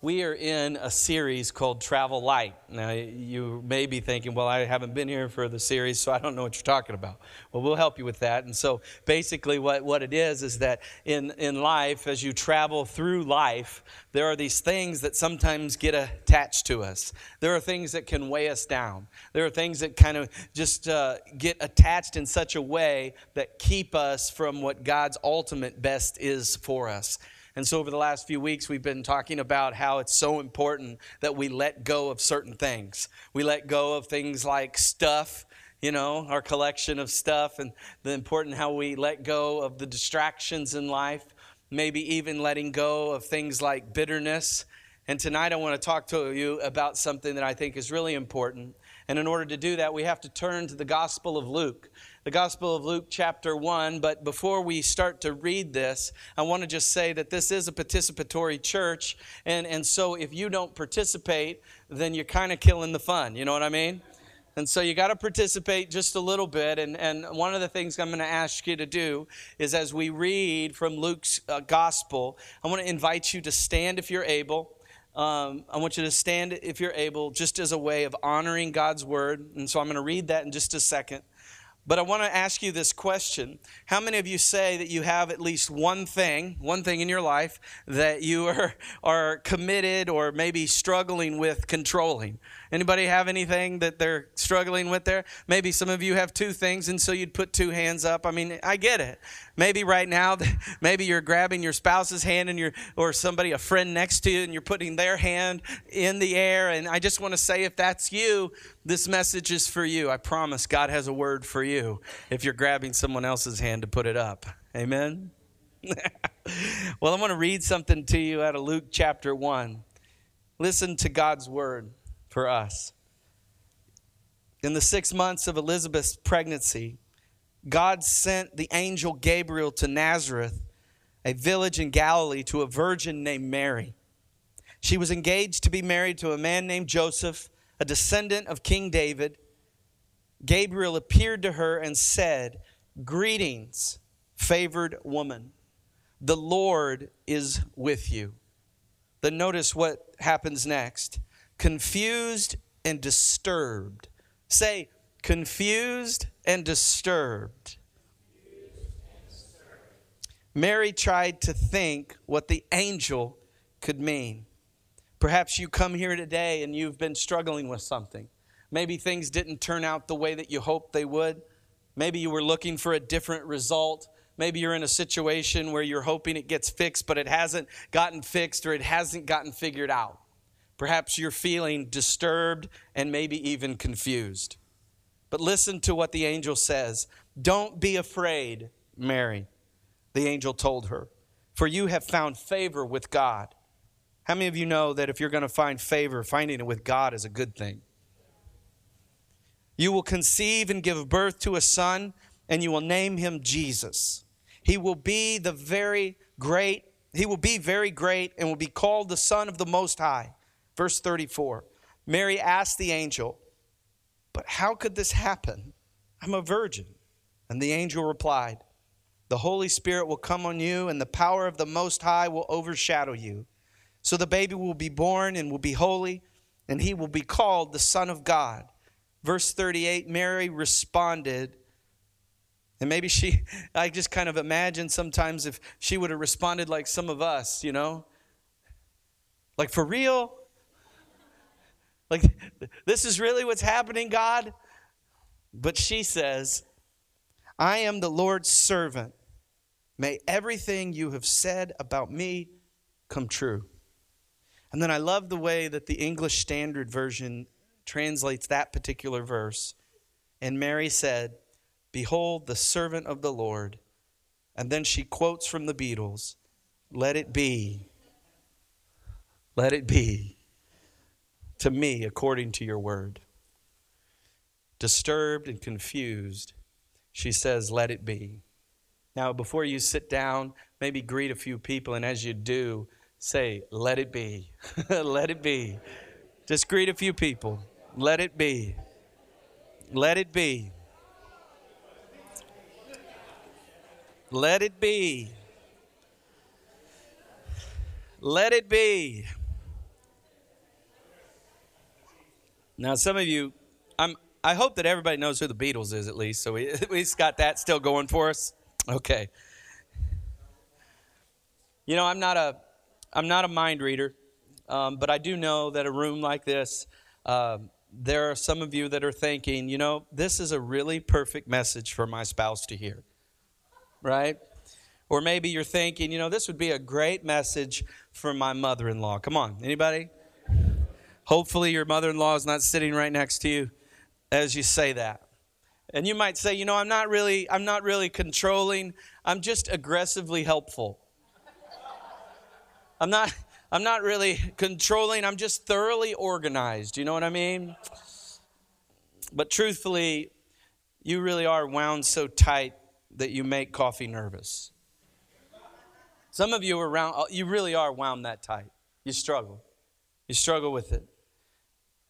We are in a series called Travel Light. Now, you may be thinking, well, I haven't been here for the series, so I don't know what you're talking about. Well, we'll help you with that. And so, basically, what, what it is is that in, in life, as you travel through life, there are these things that sometimes get attached to us. There are things that can weigh us down. There are things that kind of just uh, get attached in such a way that keep us from what God's ultimate best is for us. And so, over the last few weeks, we've been talking about how it's so important that we let go of certain things. We let go of things like stuff, you know, our collection of stuff, and the important how we let go of the distractions in life, maybe even letting go of things like bitterness. And tonight, I want to talk to you about something that I think is really important. And in order to do that, we have to turn to the Gospel of Luke the Gospel of Luke, chapter 1. But before we start to read this, I want to just say that this is a participatory church. And, and so if you don't participate, then you're kind of killing the fun. You know what I mean? And so you got to participate just a little bit. And, and one of the things I'm going to ask you to do is as we read from Luke's uh, gospel, I want to invite you to stand if you're able. Um, I want you to stand if you're able, just as a way of honoring God's word. And so I'm going to read that in just a second. But I want to ask you this question. How many of you say that you have at least one thing, one thing in your life that you are, are committed or maybe struggling with controlling? Anybody have anything that they're struggling with there? Maybe some of you have two things, and so you'd put two hands up. I mean, I get it. Maybe right now, maybe you're grabbing your spouse's hand and you're, or somebody, a friend next to you, and you're putting their hand in the air. And I just want to say, if that's you, this message is for you. I promise God has a word for you if you're grabbing someone else's hand to put it up. Amen. well, I want to read something to you out of Luke chapter 1. Listen to God's word for us. In the six months of Elizabeth's pregnancy, God sent the angel Gabriel to Nazareth, a village in Galilee, to a virgin named Mary. She was engaged to be married to a man named Joseph, a descendant of King David. Gabriel appeared to her and said, Greetings, favored woman. The Lord is with you. Then notice what happens next confused and disturbed. Say, confused and disturbed. Mary tried to think what the angel could mean. Perhaps you come here today and you've been struggling with something. Maybe things didn't turn out the way that you hoped they would. Maybe you were looking for a different result. Maybe you're in a situation where you're hoping it gets fixed, but it hasn't gotten fixed or it hasn't gotten figured out. Perhaps you're feeling disturbed and maybe even confused. But listen to what the angel says. Don't be afraid, Mary, the angel told her, for you have found favor with God. How many of you know that if you're going to find favor, finding it with God is a good thing? You will conceive and give birth to a son, and you will name him Jesus. He will be the very great, he will be very great and will be called the Son of the Most High. Verse 34 Mary asked the angel, But how could this happen? I'm a virgin. And the angel replied, The Holy Spirit will come on you, and the power of the Most High will overshadow you. So the baby will be born and will be holy, and he will be called the Son of God. Verse 38 Mary responded, and maybe she, I just kind of imagine sometimes if she would have responded like some of us, you know? Like, for real? Like, this is really what's happening, God? But she says, I am the Lord's servant. May everything you have said about me come true. And then I love the way that the English Standard Version translates that particular verse. And Mary said, Behold, the servant of the Lord. And then she quotes from the Beatles, Let it be. Let it be to me according to your word. Disturbed and confused, she says, Let it be. Now, before you sit down, maybe greet a few people, and as you do, say, Let it be. Let it be. Just greet a few people. Let it be. Let it be. Let it be. Let it be. Now, some of you, I'm, I hope that everybody knows who the Beatles is at least, so we, we've got that still going for us. Okay. You know, I'm not a, I'm not a mind reader, um, but I do know that a room like this, uh, there are some of you that are thinking, you know, this is a really perfect message for my spouse to hear, right? Or maybe you're thinking, you know, this would be a great message for my mother-in-law. Come on, anybody? Hopefully, your mother-in-law is not sitting right next to you as you say that. And you might say, you know, I'm not really, I'm not really controlling. I'm just aggressively helpful. I'm not, I'm not really controlling. I'm just thoroughly organized. You know what I mean? But truthfully, you really are wound so tight that you make coffee nervous. Some of you are around, you really are wound that tight. You struggle. You struggle with it.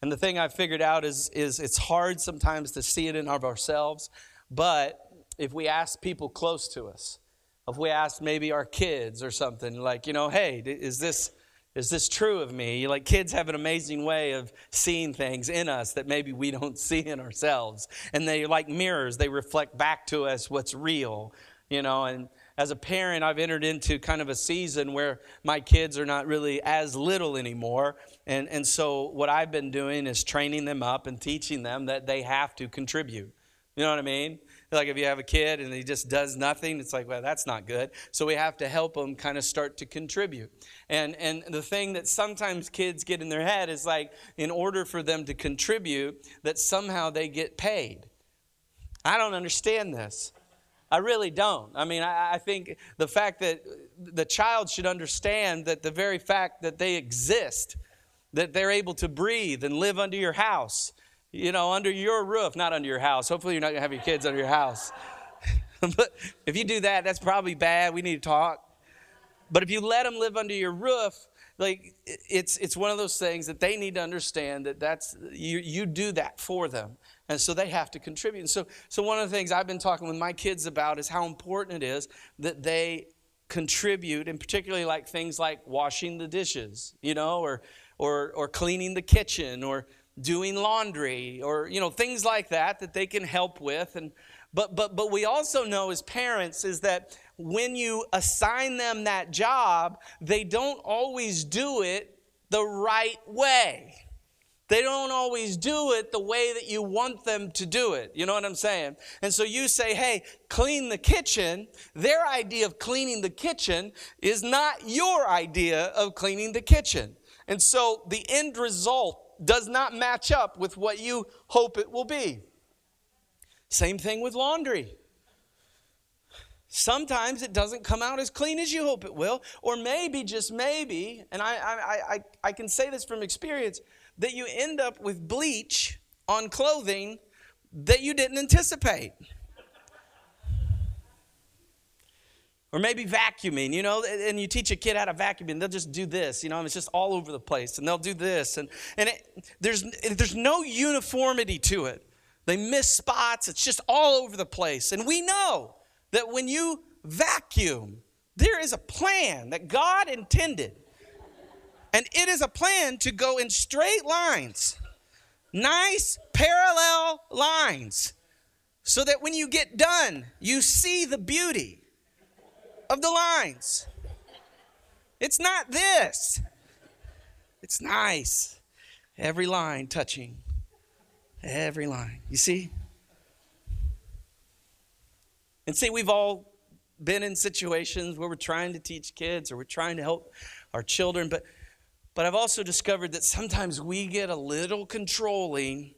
And the thing I've figured out is, is it's hard sometimes to see it in of ourselves, but if we ask people close to us, if we ask maybe our kids or something, like, you know, hey, is this is this true of me? Like kids have an amazing way of seeing things in us that maybe we don't see in ourselves. And they like mirrors, they reflect back to us what's real, you know, and as a parent, I've entered into kind of a season where my kids are not really as little anymore. And, and so, what I've been doing is training them up and teaching them that they have to contribute. You know what I mean? Like if you have a kid and he just does nothing, it's like, well, that's not good. So we have to help them kind of start to contribute. And and the thing that sometimes kids get in their head is like, in order for them to contribute, that somehow they get paid. I don't understand this. I really don't. I mean, I, I, think the fact that the child should understand that the very fact that they exist, that they're able to breathe and live under your house, you know, under your roof, not under your house. Hopefully, you're not going to have your kids under your house. but if you do that, that's probably bad. We need to talk. But if you let them live under your roof, like it's it's one of those things that they need to understand that that's you you do that for them and so they have to contribute. And so, so one of the things I've been talking with my kids about is how important it is that they contribute, and particularly like things like washing the dishes, you know, or or or cleaning the kitchen, or doing laundry, or you know things like that that they can help with. And but but but we also know as parents is that when you assign them that job, they don't always do it the right way. They don't always do it the way that you want them to do it. You know what I'm saying? And so you say, hey, clean the kitchen. Their idea of cleaning the kitchen is not your idea of cleaning the kitchen. And so the end result does not match up with what you hope it will be. Same thing with laundry. Sometimes it doesn't come out as clean as you hope it will, or maybe, just maybe, and I, I, I, I can say this from experience, that you end up with bleach on clothing that you didn't anticipate. Or maybe vacuuming, you know, and you teach a kid how to vacuum, and they'll just do this, you know, and it's just all over the place, and they'll do this, and, and it, there's, there's no uniformity to it. They miss spots, it's just all over the place. And we know that when you vacuum, there is a plan that God intended and it is a plan to go in straight lines, nice parallel lines, so that when you get done, you see the beauty of the lines. It's not this, it's nice. Every line touching, every line. You see? And see, we've all been in situations where we're trying to teach kids or we're trying to help our children, but but I've also discovered that sometimes we get a little controlling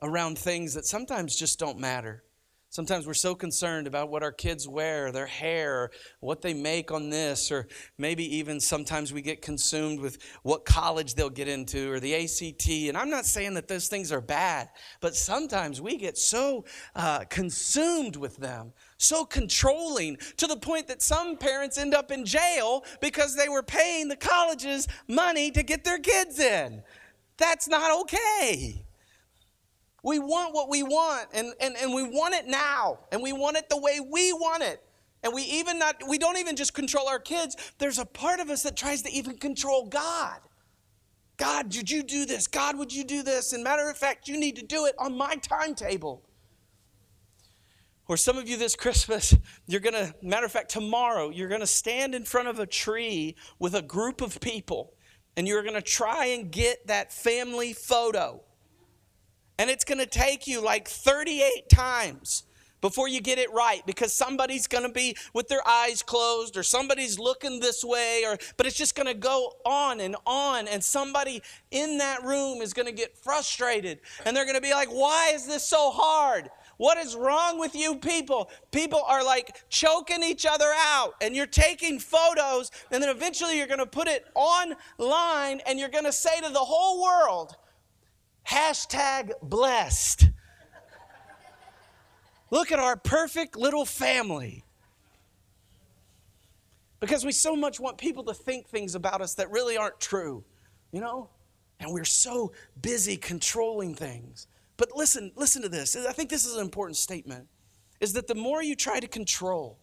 around things that sometimes just don't matter. Sometimes we're so concerned about what our kids wear, their hair, what they make on this, or maybe even sometimes we get consumed with what college they'll get into or the ACT. And I'm not saying that those things are bad, but sometimes we get so uh, consumed with them, so controlling, to the point that some parents end up in jail because they were paying the colleges money to get their kids in. That's not okay. We want what we want, and, and, and we want it now, and we want it the way we want it. And we even not we don't even just control our kids. There's a part of us that tries to even control God. God, did you do this? God, would you do this? And matter of fact, you need to do it on my timetable. Or some of you this Christmas, you're going to, matter of fact, tomorrow, you're going to stand in front of a tree with a group of people and you're going to try and get that family photo. And it's going to take you like 38 times before you get it right because somebody's going to be with their eyes closed or somebody's looking this way or but it's just going to go on and on and somebody in that room is going to get frustrated and they're going to be like why is this so hard what is wrong with you people? People are like choking each other out, and you're taking photos, and then eventually you're going to put it online, and you're going to say to the whole world, hashtag blessed. Look at our perfect little family. Because we so much want people to think things about us that really aren't true, you know? And we're so busy controlling things. But listen, listen to this. I think this is an important statement. Is that the more you try to control,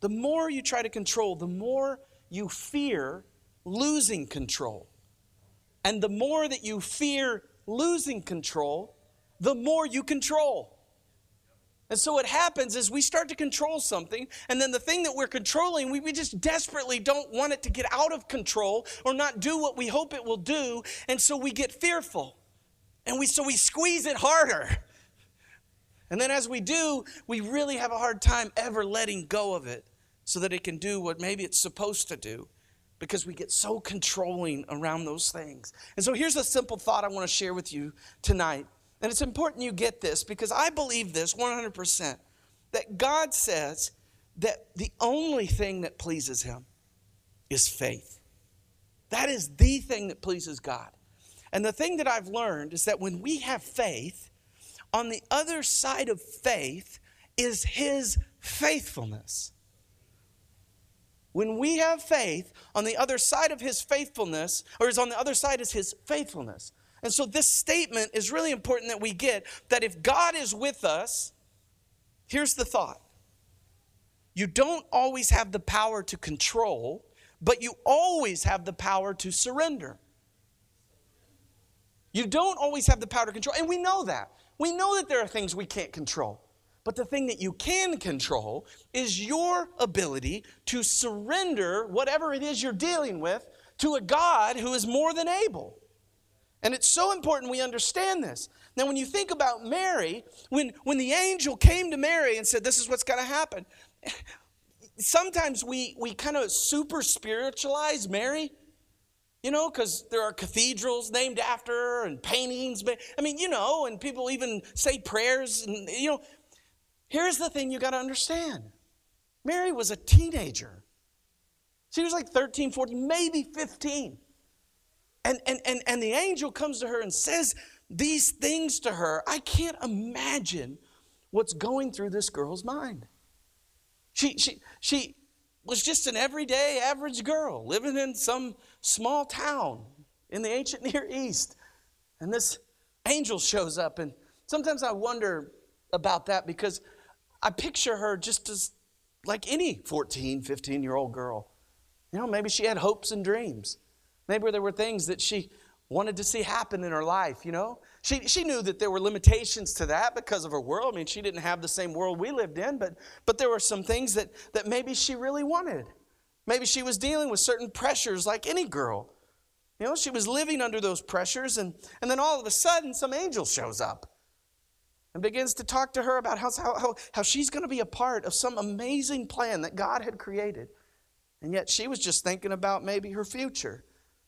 the more you try to control, the more you fear losing control. And the more that you fear losing control, the more you control. And so what happens is we start to control something, and then the thing that we're controlling, we, we just desperately don't want it to get out of control or not do what we hope it will do, and so we get fearful. And we so we squeeze it harder. And then as we do, we really have a hard time ever letting go of it so that it can do what maybe it's supposed to do because we get so controlling around those things. And so here's a simple thought I want to share with you tonight and it's important you get this because I believe this 100% that God says that the only thing that pleases Him is faith. That is the thing that pleases God. And the thing that I've learned is that when we have faith, on the other side of faith is His faithfulness. When we have faith, on the other side of His faithfulness, or is on the other side is His faithfulness. And so this statement is really important that we get that if God is with us, here's the thought. You don't always have the power to control, but you always have the power to surrender. You don't always have the power to control, and we know that. We know that there are things we can't control. But the thing that you can control is your ability to surrender whatever it is you're dealing with to a God who is more than able. And it's so important we understand this. Now, when you think about Mary, when, when the angel came to Mary and said, This is what's going to happen, sometimes we, we kind of super spiritualize Mary, you know, because there are cathedrals named after and paintings. I mean, you know, and people even say prayers. And, you know, here's the thing you got to understand Mary was a teenager. She was like 13, 14, maybe 15. And, and, and, and the angel comes to her and says these things to her. I can't imagine what's going through this girl's mind. She, she, she was just an everyday average girl living in some small town in the ancient Near East. And this angel shows up. And sometimes I wonder about that because I picture her just as like any 14, 15 year old girl. You know, maybe she had hopes and dreams. Maybe there were things that she wanted to see happen in her life, you know? She, she knew that there were limitations to that because of her world. I mean, she didn't have the same world we lived in, but, but there were some things that, that maybe she really wanted. Maybe she was dealing with certain pressures like any girl. You know, she was living under those pressures, and, and then all of a sudden, some angel shows up and begins to talk to her about how, how, how she's going to be a part of some amazing plan that God had created. And yet she was just thinking about maybe her future.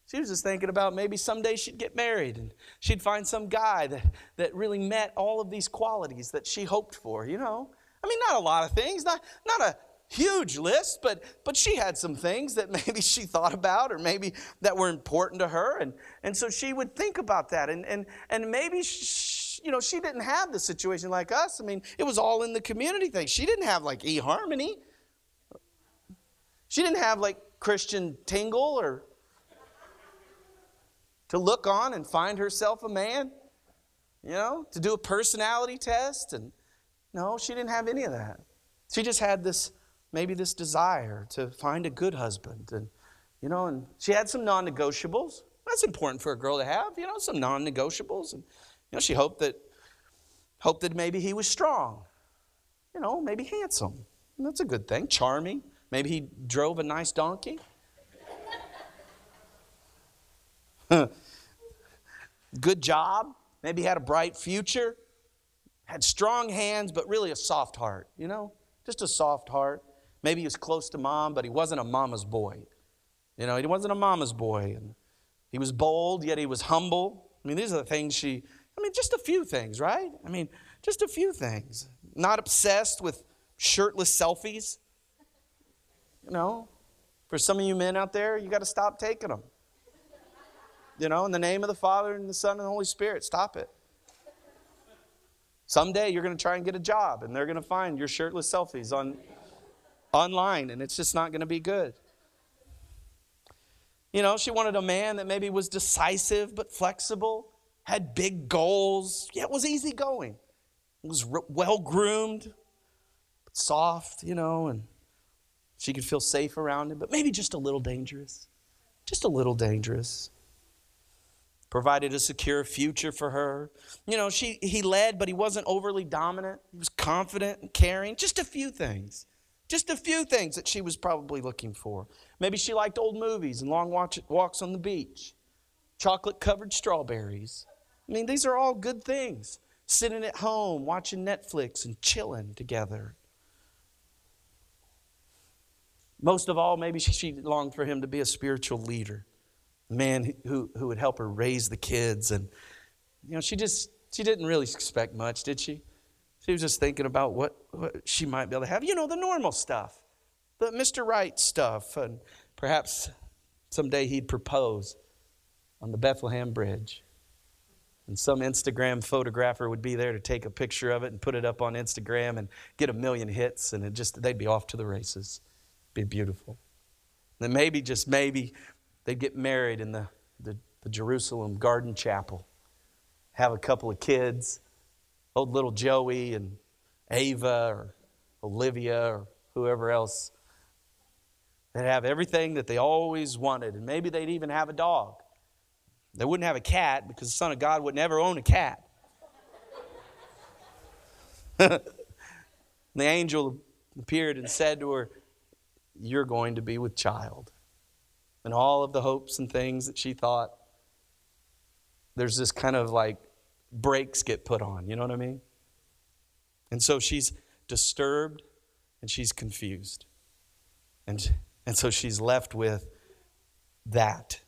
She was just thinking about maybe someday she'd get married and she'd find some guy that, that really met all of these qualities that she hoped for, you know. I mean, not a lot of things, not, not a huge list, but, but she had some things that maybe she thought about or maybe that were important to her. And, and so she would think about that. And, and, and maybe, she, you know, she didn't have the situation like us. I mean, it was all in the community thing. She didn't have like eHarmony. She didn't have like Christian Mingle or to look on and find herself a man, you know, to do a personality test. And no, she didn't have any of that. She just had this, maybe this desire to find a good husband. And, you know, and she had some non negotiables. That's important for a girl to have, you know, some non negotiables. And, you know, she hoped that, hoped that maybe he was strong, you know, maybe handsome. And that's a good thing. Charming. Maybe he drove a nice donkey. good job. Maybe he had a bright future. Had strong hands, but really a soft heart, you know? Just a soft heart. Maybe he was close to mom, but he wasn't a mama's boy. You know, he wasn't a mama's boy. And he was bold, yet he was humble. I mean, these are the things she, I mean, just a few things, right? I mean, just a few things. Not obsessed with shirtless selfies. You know, for some of you men out there, you got to stop taking them. You know, in the name of the Father and the Son and the Holy Spirit, stop it. Someday you're going to try and get a job and they're going to find your shirtless selfies on online and it's just not going to be good. You know, she wanted a man that maybe was decisive but flexible, had big goals, yet was easygoing, was well groomed, soft, you know, and she could feel safe around him, but maybe just a little dangerous. Just a little dangerous. Provided a secure future for her. You know, she, he led, but he wasn't overly dominant. He was confident and caring. Just a few things. Just a few things that she was probably looking for. Maybe she liked old movies and long watch, walks on the beach, chocolate covered strawberries. I mean, these are all good things. Sitting at home, watching Netflix and chilling together. Most of all, maybe she longed for him to be a spiritual leader, a man who, who would help her raise the kids. And, you know, she just, she didn't really expect much, did she? She was just thinking about what, what she might be able to have. You know, the normal stuff, the Mr. Right stuff. And perhaps someday he'd propose on the Bethlehem Bridge. And some Instagram photographer would be there to take a picture of it and put it up on Instagram and get a million hits, and it just they'd be off to the races. Be beautiful. Then maybe, just maybe, they'd get married in the, the, the Jerusalem Garden Chapel, have a couple of kids, old little Joey and Ava or Olivia or whoever else. They'd have everything that they always wanted, and maybe they'd even have a dog. They wouldn't have a cat because the Son of God would never own a cat. the angel appeared and said to her, You're going to be with child. And all of the hopes and things that she thought, there's this kind of like brakes get put on. You know what I mean? And so she's disturbed and she's confused. And, and so she's left with that.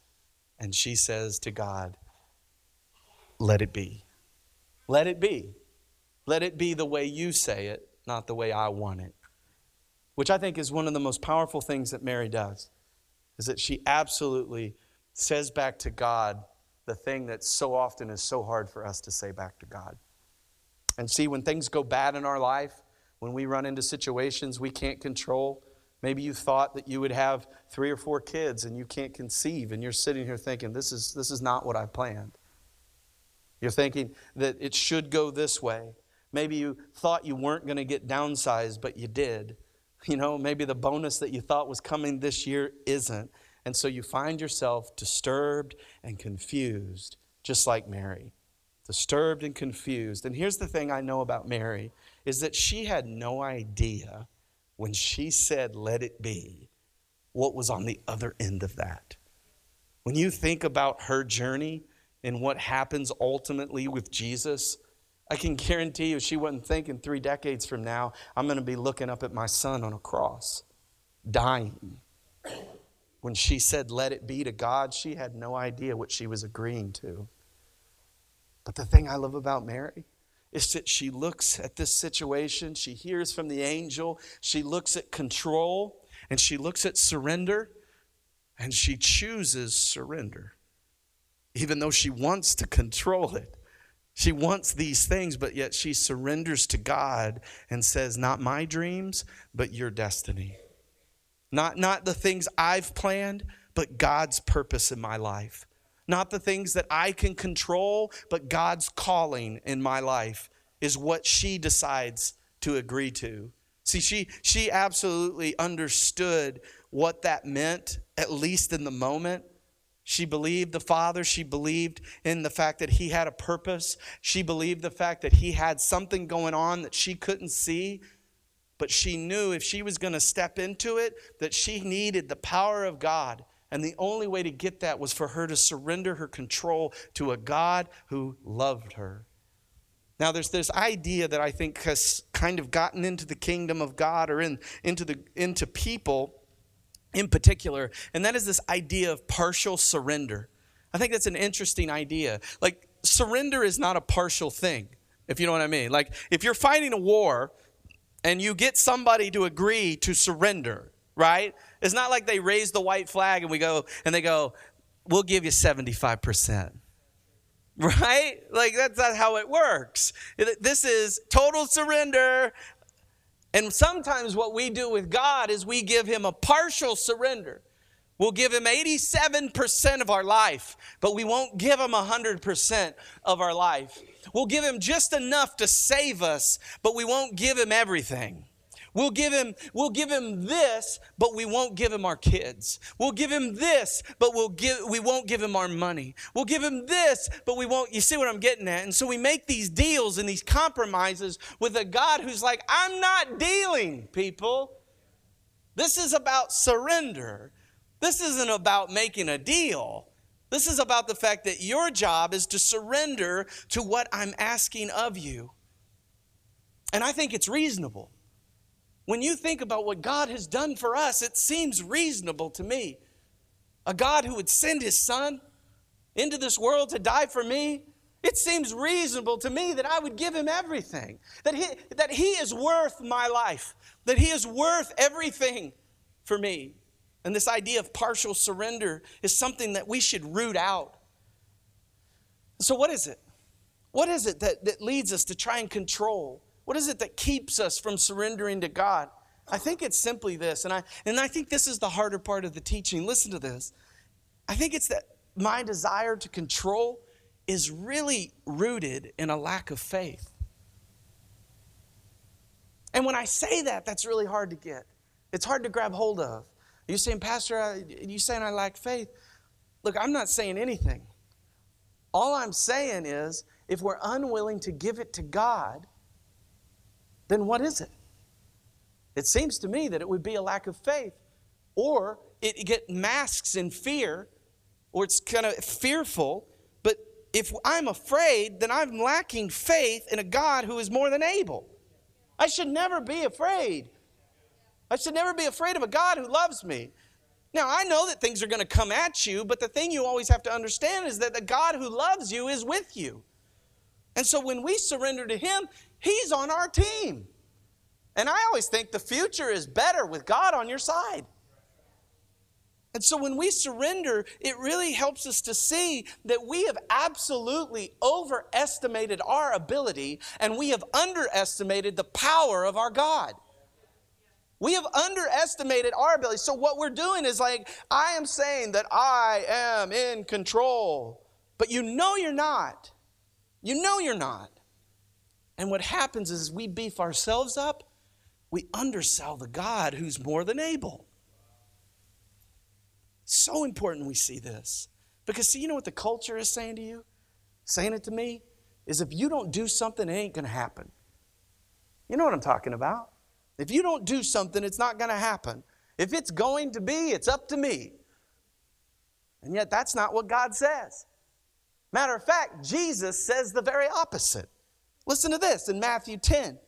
And she says to God, Let it be. Let it be. Let it be the way you say it, not the way I want it. Which I think is one of the most powerful things that Mary does, is that she absolutely says back to God, the thing that so often is so hard for us to say back to God. And see, when things go bad in our life, when we run into situations we can't control, maybe you thought that you would have three or four kids and you can't conceive, and you're sitting here thinking, this is, this is not what I planned. You're thinking that it should go this way. Maybe you thought you weren't going to get downsized, but you did. You know, maybe the bonus that you thought was coming this year isn't. And so you find yourself disturbed and confused, just like Mary. Disturbed and confused. And here's the thing I know about Mary is that she had no idea when she said, let it be, what was on the other end of that. When you think about her journey and what happens ultimately with Jesus, I can guarantee you she wasn't thinking three decades from now, I'm going to be looking up at my son on a cross, dying. When she said, let it be to God, she had no idea what she was agreeing to. But the thing I love about Mary is that she looks at this situation, she hears from the angel, she looks at control, and she looks at surrender, and she chooses surrender. Even though she wants to control it, she wants these things, but yet she surrenders to God and says, Not my dreams, but your destiny. Not, not the things I've planned, but God's purpose in my life. Not the things that I can control, but God's calling in my life is what she decides to agree to. See, she, she absolutely understood what that meant, at least in the moment. She believed the Father. She believed in the fact that He had a purpose. She believed the fact that He had something going on that she couldn't see. But she knew if she was going to step into it, that she needed the power of God. And the only way to get that was for her to surrender her control to a God who loved her. Now, there's this idea that I think has kind of gotten into the kingdom of God or in, into, the, into people in particular, and that is this idea of partial surrender. I think that's an interesting idea. Like, surrender is not a partial thing, if you know what I mean. Like, if you're fighting a war and you get somebody to agree to surrender, right? It's not like they raise the white flag and we go, and they go, we'll give you 75%. Right? Like, that's not how it works. This is total surrender. And sometimes what we do with God is we give him a partial surrender. We'll give him 87% of our life, but we won't give him 100% of our life. We'll give him just enough to save us, but we won't give him everything. We'll give him, we'll give him this, but we won't give him our kids. We'll give him this, but we'll give, we won't give him our money. We'll give him this, but we won't. You see what I'm getting at? And so we make these deals and these compromises with a God who's like, I'm not dealing, people. This is about surrender. This isn't about making a deal. This is about the fact that your job is to surrender to what I'm asking of you. And I think it's reasonable. When you think about what God has done for us, it seems reasonable to me. A God who would send his son into this world to die for me, it seems reasonable to me that I would give him everything, that he, that he is worth my life, that he is worth everything for me. And this idea of partial surrender is something that we should root out. So, what is it? What is it that, that leads us to try and control? What is it that keeps us from surrendering to God? I think it's simply this, and I, and I think this is the harder part of the teaching. Listen to this. I think it's that my desire to control is really rooted in a lack of faith. And when I say that, that's really hard to get. It's hard to grab hold of. Are you saying, Pastor, are you saying I lack faith? Look, I'm not saying anything. All I'm saying is if we're unwilling to give it to God, then what is it? It seems to me that it would be a lack of faith, or it get masks in fear, or it's kind of fearful. But if I'm afraid, then I'm lacking faith in a God who is more than able. I should never be afraid. I should never be afraid of a God who loves me. Now, I know that things are going to come at you, but the thing you always have to understand is that the God who loves you is with you. And so when we surrender to Him, He's on our team. And I always think the future is better with God on your side. And so when we surrender, it really helps us to see that we have absolutely overestimated our ability and we have underestimated the power of our God. We have underestimated our ability. So what we're doing is like, I am saying that I am in control, but you know you're not. You know you're not. And what happens is we beef ourselves up, we undersell the God who's more than able. So important we see this. Because, see, you know what the culture is saying to you? Saying it to me? Is if you don't do something, it ain't going to happen. You know what I'm talking about. If you don't do something, it's not going to happen. If it's going to be, it's up to me. And yet, that's not what God says. Matter of fact, Jesus says the very opposite. Listen to this in Matthew 10,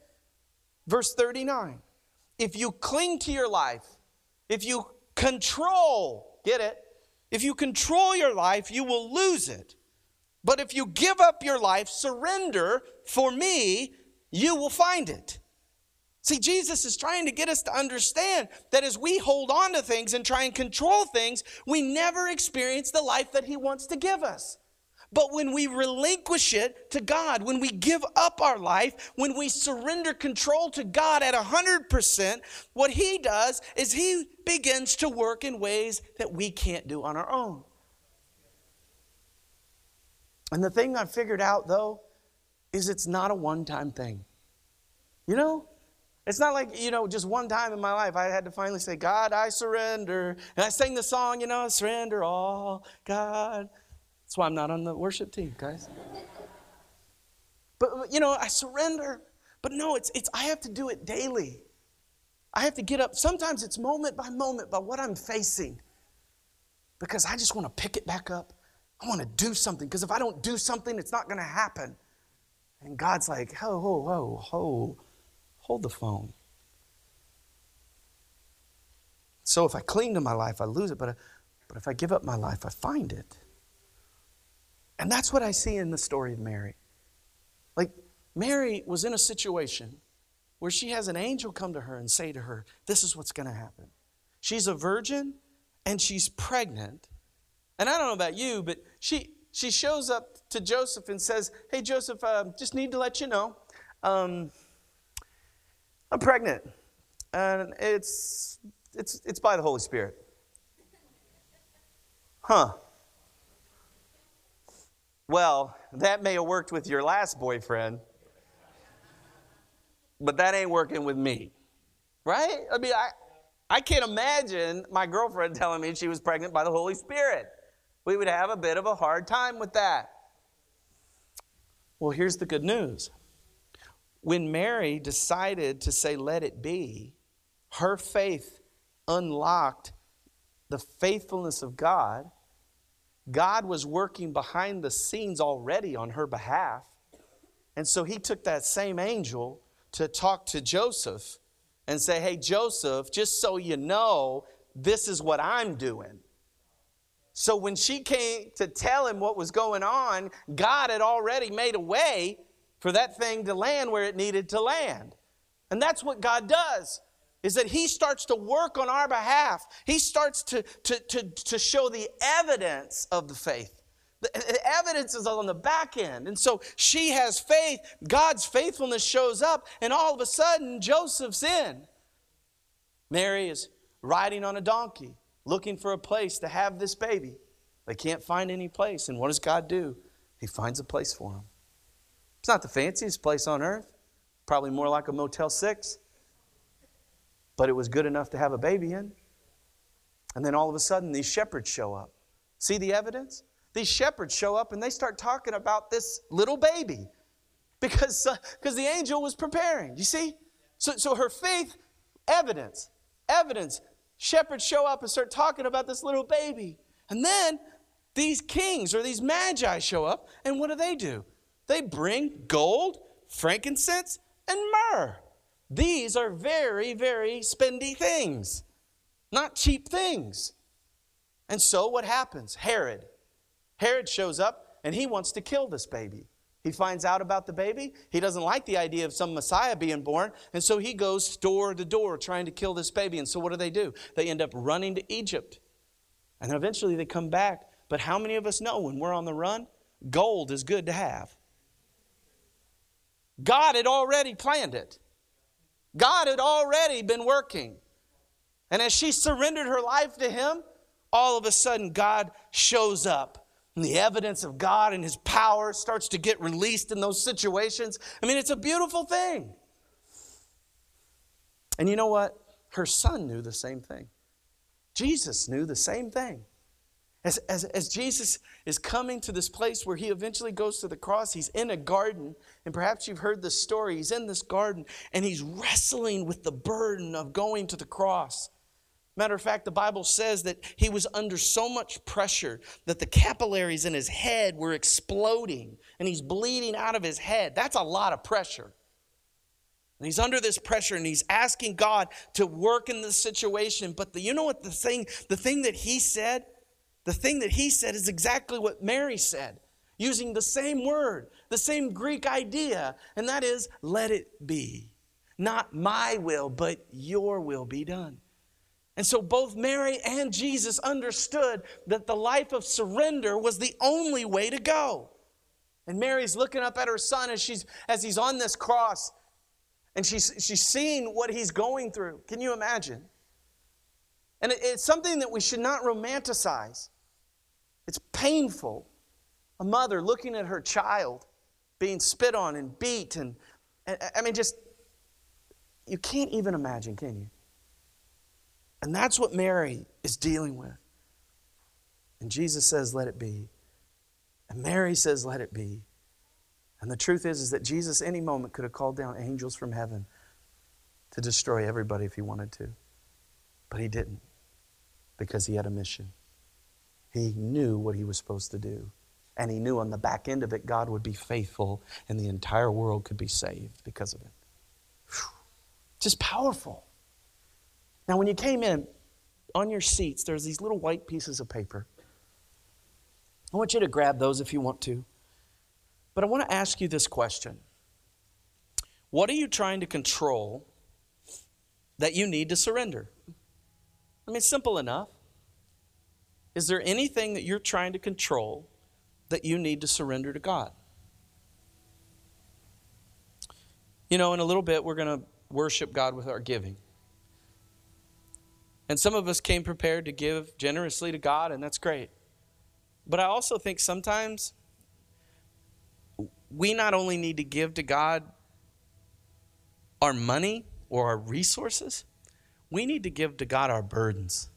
verse 39. If you cling to your life, if you control, get it? If you control your life, you will lose it. But if you give up your life, surrender for me, you will find it. See, Jesus is trying to get us to understand that as we hold on to things and try and control things, we never experience the life that He wants to give us. But when we relinquish it to God, when we give up our life, when we surrender control to God at 100%, what He does is He begins to work in ways that we can't do on our own. And the thing I figured out, though, is it's not a one time thing. You know, It's not like, you know, just one time in my life I had to finally say, God, I surrender. And I sang the song, you know, surrender all, God. That's why I'm not on the worship team, guys. But, you know, I surrender. But no, it's, it's, I have to do it daily. I have to get up. Sometimes it's moment by moment by what I'm facing because I just want to pick it back up. I want to do something because if I don't do something, it's not going to happen. And God's like, ho, ho, ho, ho, hold the phone. So if I cling to my life, I lose it. But, but if I give up my life, I find it. And that's what I see in the story of Mary. Like, Mary was in a situation where she has an angel come to her and say to her, This is what's going to happen. She's a virgin and she's pregnant. And I don't know about you, but she, she shows up to Joseph and says, Hey, Joseph, uh, just need to let you know, um, I'm pregnant. And it's, it's, it's by the Holy Spirit. Huh. Well, that may have worked with your last boyfriend, but that ain't working with me. Right? I mean, I, I can't imagine my girlfriend telling me she was pregnant by the Holy Spirit. We would have a bit of a hard time with that. Well, here's the good news. When Mary decided to say, let it be, her faith unlocked the faithfulness of God. God was working behind the scenes already on her behalf. And so he took that same angel to talk to Joseph and say, Hey, Joseph, just so you know, this is what I'm doing. So when she came to tell him what was going on, God had already made a way for that thing to land where it needed to land. And that's what God does. Is that he starts to work on our behalf. He starts to, to, to, to show the evidence of the faith. The evidence is on the back end. And so she has faith. God's faithfulness shows up, and all of a sudden, Joseph's in. Mary is riding on a donkey, looking for a place to have this baby. They can't find any place. And what does God do? He finds a place for them. It's not the fanciest place on earth, probably more like a Motel 6, but it was good enough to have a baby in. And then all of a sudden, these shepherds show up. See the evidence? These shepherds show up and they start talking about this little baby because uh, because the angel was preparing. You see? So, so her faith, evidence, evidence. Shepherds show up and start talking about this little baby. And then these kings or these magi show up, and what do they do? They bring gold, frankincense, and myrrh. These are very, very spendy things, not cheap things. And so what happens? Herod, Herod shows up and he wants to kill this baby. He finds out about the baby. He doesn't like the idea of some Messiah being born. And so he goes door to door trying to kill this baby. And so what do they do? They end up running to Egypt. And eventually they come back. But how many of us know when we're on the run, gold is good to have? God had already planned it, God had already been working. And as she surrendered her life to Him, all of a sudden God shows up and the evidence of God and His power starts to get released in those situations. I mean, it's a beautiful thing. And you know what? Her son knew the same thing. Jesus knew the same thing. As, as, as Jesus is coming to this place where he eventually goes to the cross, he's in a garden, and perhaps you've heard this story. He's in this garden and he's wrestling with the burden of going to the cross. Matter of fact, the Bible says that he was under so much pressure that the capillaries in his head were exploding and he's bleeding out of his head. That's a lot of pressure. And he's under this pressure and he's asking God to work in this situation. But the, you know what the thing, the thing that he said, the thing that he said is exactly what Mary said, using the same word, the same Greek idea, and that is, let it be. Not my will, but your will be done. And so both Mary and Jesus understood that the life of surrender was the only way to go. And Mary's looking up at her son as, she's, as he's on this cross, and she's, she's seeing what he's going through. Can you imagine? And it's something that we should not romanticize. It's painful. A mother looking at her child being spit on and beat, and, and I mean, just you can't even imagine, can you? And that's what Mary is dealing with. And Jesus says, Let it be. And Mary says, Let it be. And the truth is, is that Jesus, any moment, could have called down angels from heaven to destroy everybody if he wanted to. But he didn't because he had a mission. He knew what he was supposed to do. And he knew on the back end of it, God would be faithful and the entire world could be saved because of it. Whew. Just powerful. Now, when you came in, on your seats, there's these little white pieces of paper. I want you to grab those if you want to. But I want to ask you this question What are you trying to control that you need to surrender? I mean, simple enough. Is there anything that you're trying to control that you need to surrender to God? You know, in a little bit, we're going to worship God with our giving. And some of us came prepared to give generously to God, and that's great. But I also think sometimes we not only need to give to God our money or our resources, we need to give to God our burdens.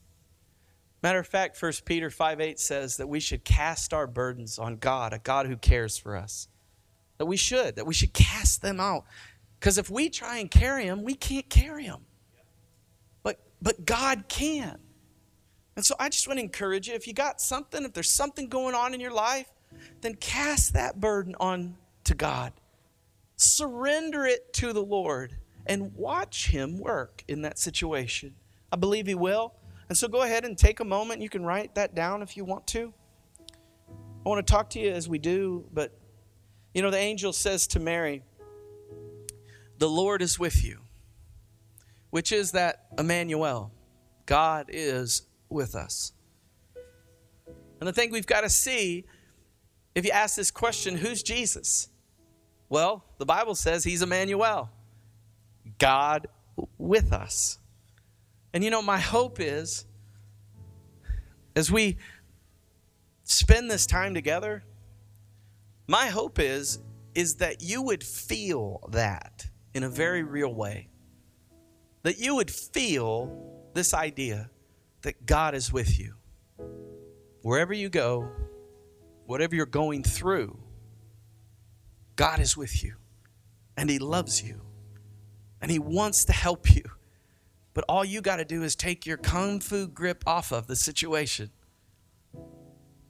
Matter of fact, 1 Peter 5 8 says that we should cast our burdens on God, a God who cares for us. That we should, that we should cast them out. Because if we try and carry them, we can't carry them. But, but God can. And so I just want to encourage you if you got something, if there's something going on in your life, then cast that burden on to God. Surrender it to the Lord and watch Him work in that situation. I believe He will. And so go ahead and take a moment. You can write that down if you want to. I want to talk to you as we do, but you know, the angel says to Mary, The Lord is with you, which is that Emmanuel, God is with us. And the thing we've got to see, if you ask this question, who's Jesus? Well, the Bible says he's Emmanuel, God with us. And you know, my hope is as we spend this time together, my hope is is that you would feel that in a very real way. That you would feel this idea that God is with you. Wherever you go, whatever you're going through, God is with you and He loves you and He wants to help you. But all you got to do is take your kung fu grip off of the situation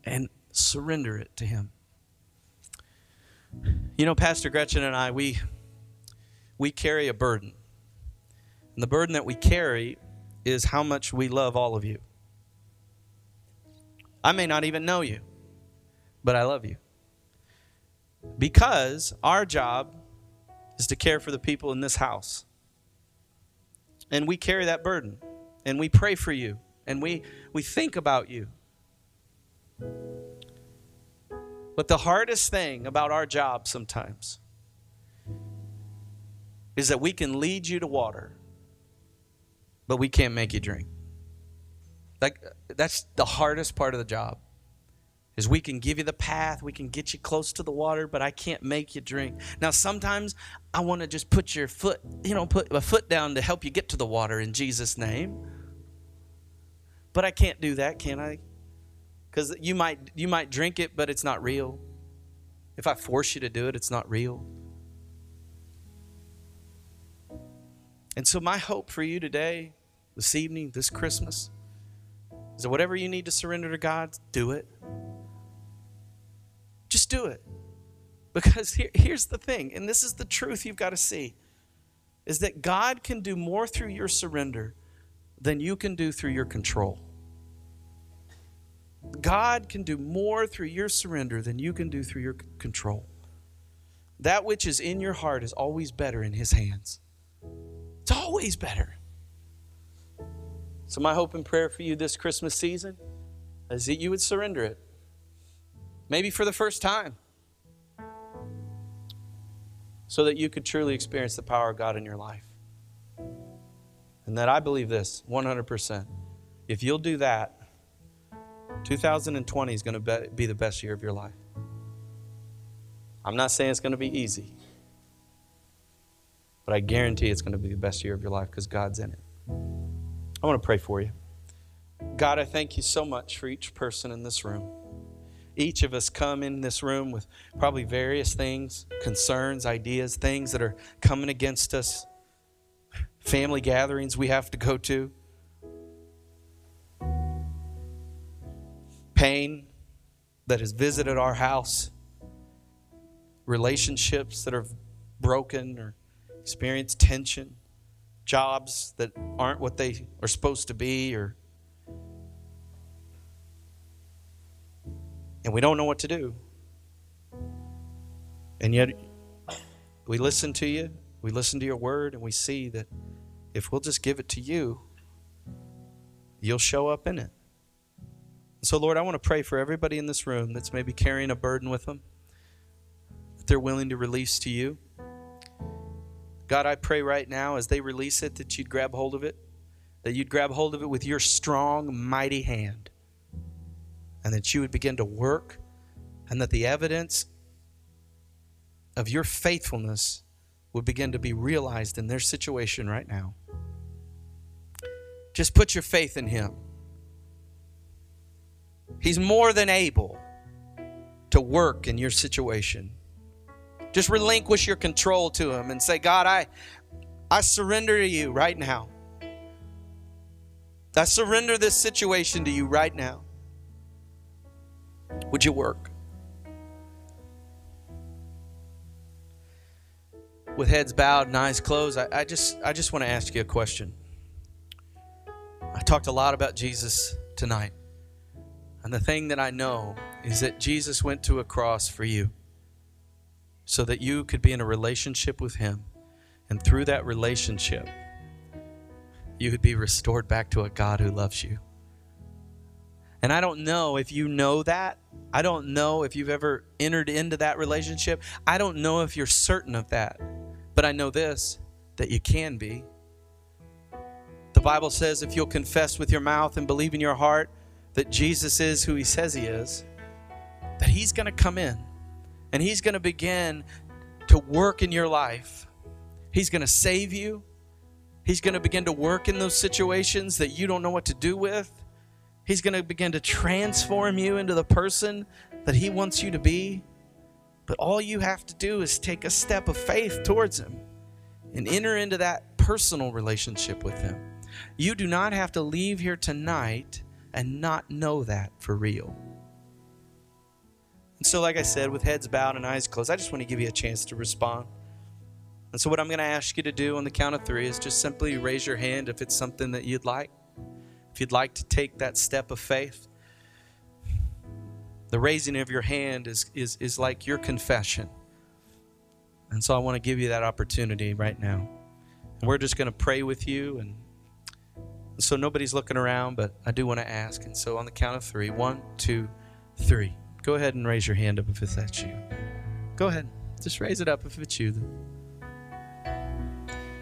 and surrender it to Him. You know, Pastor Gretchen and I, we, we carry a burden. And the burden that we carry is how much we love all of you. I may not even know you, but I love you. Because our job is to care for the people in this house. And we carry that burden. And we pray for you. And we, we think about you. But the hardest thing about our job sometimes is that we can lead you to water, but we can't make you drink. Like that's the hardest part of the job is we can give you the path, we can get you close to the water, but I can't make you drink. Now, sometimes I want to just put your foot, you know, put a foot down to help you get to the water in Jesus' name. But I can't do that, can I? Because you might you might drink it, but it's not real. If I force you to do it, it's not real. And so my hope for you today, this evening, this Christmas, is that whatever you need to surrender to God, do it. Just do it. Because here, here's the thing, and this is the truth you've got to see, is that God can do more through your surrender than you can do through your control. God can do more through your surrender than you can do through your control. That which is in your heart is always better in His hands. It's always better. So, my hope and prayer for you this Christmas season is that you would surrender it maybe for the first time, so that you could truly experience the power of God in your life. And that I believe this 100%. If you'll do that, 2020 is going to be the best year of your life. I'm not saying it's going to be easy, But I guarantee it's going to be the best year of your life because God's in it. I want to pray for you. God, I thank you so much for each person in this room. Each of us come in this room with probably various things, concerns, ideas, things that are coming against us, family gatherings we have to go to, pain that has visited our house, relationships that are broken or experienced tension, jobs that aren't what they are supposed to be, or and we don't know what to do. And yet, we listen to you, we listen to your word, and we see that if we'll just give it to you, you'll show up in it. So, Lord, I want to pray for everybody in this room that's maybe carrying a burden with them that they're willing to release to you. God, I pray right now as they release it that you'd grab hold of it, that you'd grab hold of it with your strong, mighty hand, and that you would begin to work, and that the evidence of your faithfulness would begin to be realized in their situation right now. Just put your faith in Him. He's more than able to work in your situation. Just relinquish your control to him and say, God, I, I surrender to you right now. I surrender this situation to you right now. Would you work? With heads bowed and eyes closed, I, I just I just want to ask you a question. I talked a lot about Jesus tonight. And the thing that I know is that Jesus went to a cross for you so that you could be in a relationship with Him. And through that relationship, you would be restored back to a God who loves you. And I don't know if you know that. I don't know if you've ever entered into that relationship. I don't know if you're certain of that. But I know this that you can be. The Bible says if you'll confess with your mouth and believe in your heart that Jesus is who he says he is, that he's going to come in and he's going to begin to work in your life. He's going to save you. He's going to begin to work in those situations that you don't know what to do with. He's going to begin to transform you into the person that he wants you to be. But all you have to do is take a step of faith towards him and enter into that personal relationship with him. You do not have to leave here tonight and not know that for real. And so, like I said, with heads bowed and eyes closed, I just want to give you a chance to respond. And so, what I'm going to ask you to do on the count of three is just simply raise your hand if it's something that you'd like. If you'd like to take that step of faith, the raising of your hand is, is, is like your confession. And so, I want to give you that opportunity right now. And we're just going to pray with you and so nobody's looking around, but I do want to ask. And so on the count of three one, two, three. Go ahead and raise your hand up if it's that you. Go ahead. Just raise it up if it's you.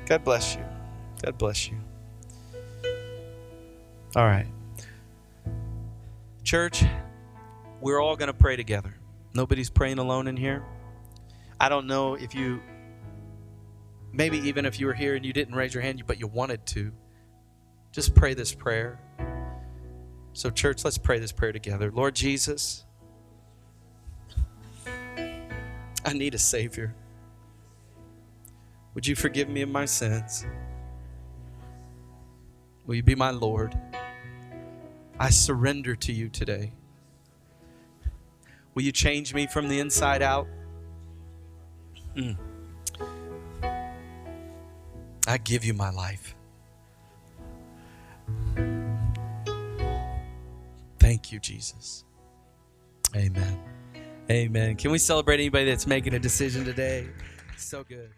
God bless you. God bless you. All right. Church, we're all going to pray together. Nobody's praying alone in here. I don't know if you, maybe even if you were here and you didn't raise your hand, but you wanted to. Just pray this prayer. So, church, let's pray this prayer together. Lord Jesus, I need a Savior. Would you forgive me of my sins? Will you be my Lord? I surrender to you today. Will you change me from the inside out? Mm. I give you my life. Thank you, Jesus. Amen. Amen. Can we celebrate anybody that's making a decision today? So good.